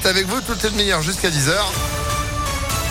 C'est avec vous toute cette meilleure jusqu'à 10h.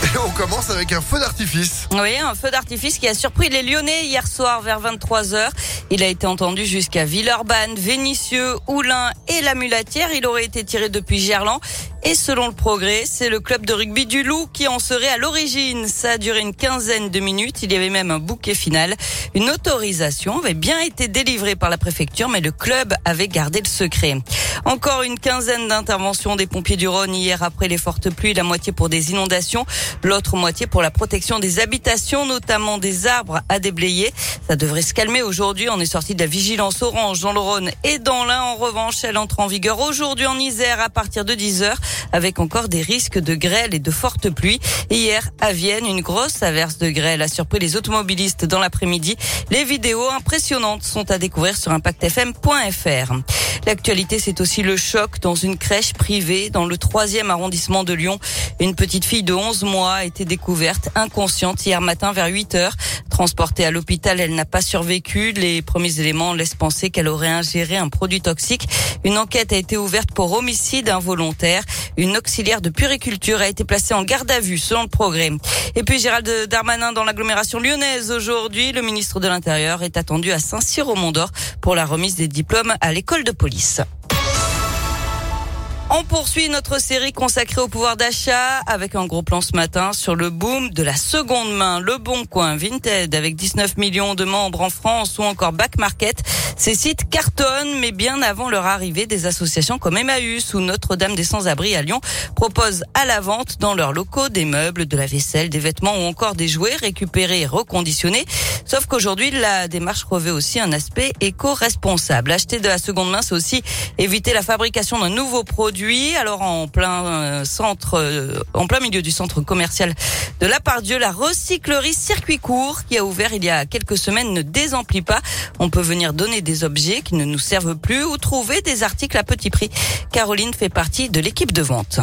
Et on commence avec un feu d'artifice. Oui, un feu d'artifice qui a surpris les Lyonnais hier soir vers 23h. Il a été entendu jusqu'à Villeurbanne, Vénissieux, Oulin et la Mulatière. Il aurait été tiré depuis Gerland. Et selon le progrès, c'est le club de rugby du Loup qui en serait à l'origine. Ça a duré une quinzaine de minutes. Il y avait même un bouquet final. Une autorisation avait bien été délivrée par la préfecture, mais le club avait gardé le secret. Encore une quinzaine d'interventions des pompiers du Rhône hier après les fortes pluies, la moitié pour des inondations, l'autre moitié pour la protection des habitations, notamment des arbres à déblayer. Ça devrait se calmer aujourd'hui. On est sorti de la vigilance orange dans le Rhône et dans l'Ain. En revanche, elle entre en vigueur aujourd'hui en Isère à partir de 10 heures avec encore des risques de grêle et de fortes pluies. Hier, à Vienne, une grosse averse de grêle a surpris les automobilistes dans l'après-midi. Les vidéos impressionnantes sont à découvrir sur impactfm.fr. L'actualité, c'est aussi le choc dans une crèche privée dans le troisième arrondissement de Lyon. Une petite fille de 11 mois a été découverte inconsciente hier matin vers 8 heures. Transportée à l'hôpital, elle n'a pas survécu. Les premiers éléments laissent penser qu'elle aurait ingéré un produit toxique. Une enquête a été ouverte pour homicide involontaire. Une auxiliaire de puriculture a été placée en garde à vue selon le progrès. Et puis Gérald Darmanin dans l'agglomération lyonnaise aujourd'hui. Le ministre de l'Intérieur est attendu à Saint-Cyr-au-Mont-d'Or pour la remise des diplômes à l'école de police. On poursuit notre série consacrée au pouvoir d'achat avec un gros plan ce matin sur le boom de la seconde main, le Bon Coin, Vinted avec 19 millions de membres en France ou encore Back Market. Ces sites cartonnent, mais bien avant leur arrivée, des associations comme Emmaüs ou Notre-Dame des Sans-Abri à Lyon proposent à la vente dans leurs locaux des meubles, de la vaisselle, des vêtements ou encore des jouets récupérés et reconditionnés. Sauf qu'aujourd'hui, la démarche revêt aussi un aspect éco-responsable. Acheter de la seconde main, c'est aussi éviter la fabrication d'un nouveau produit alors en plein euh, centre, euh, en plein milieu du centre commercial de la Pardieu, la recyclerie Circuit Court qui a ouvert il y a quelques semaines ne désemplit pas. On peut venir donner des objets qui ne nous servent plus ou trouver des articles à petit prix. Caroline fait partie de l'équipe de vente.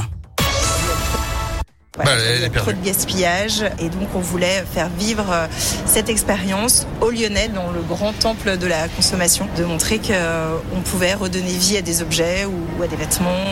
Voilà, bah, il y a trop de gaspillage et donc on voulait faire vivre euh, cette expérience aux Lyonnais dans le grand temple de la consommation, de montrer qu'on euh, pouvait redonner vie à des objets ou à des vêtements.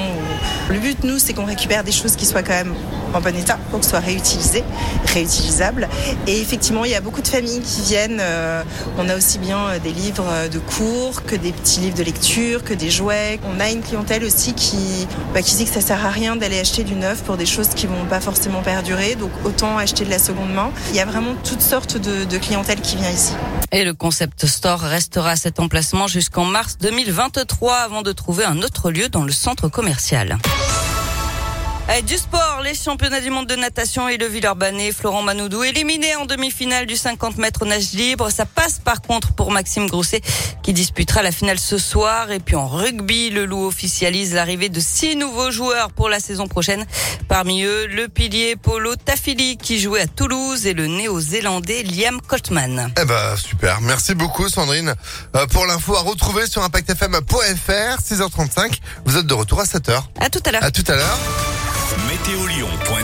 Le but, nous, c'est qu'on récupère des choses qui soient quand même en bon état pour que ce soit réutilisé, réutilisable. Et effectivement, il y a beaucoup de familles qui viennent. Euh, on a aussi bien des livres de cours que des petits livres de lecture, que des jouets. On a une clientèle aussi qui, bah, qui dit que ça sert à rien d'aller acheter du neuf pour des choses qui vont pas forcément forcément perdurer, donc autant acheter de la seconde main. Il y a vraiment toutes sortes de, de clientèle qui vient ici. Et le concept store restera à cet emplacement jusqu'en mars 2023 avant de trouver un autre lieu dans le centre commercial. Avec du sport, les championnats du monde de natation et le Villeurbanais, Florent Manoudou éliminé en demi-finale du 50 mètres nage libre. Ça passe par contre pour Maxime Grousset qui disputera la finale ce soir. Et puis en rugby, le Loup officialise l'arrivée de six nouveaux joueurs pour la saison prochaine. Parmi eux, le pilier Polo Tafili qui jouait à Toulouse et le néo-zélandais Liam Coltman. Eh ben super, merci beaucoup Sandrine euh, pour l'info à retrouver sur impactfm.fr 6h35. Vous êtes de retour à 7h. À tout à l'heure. À tout à l'heure. Météolion.net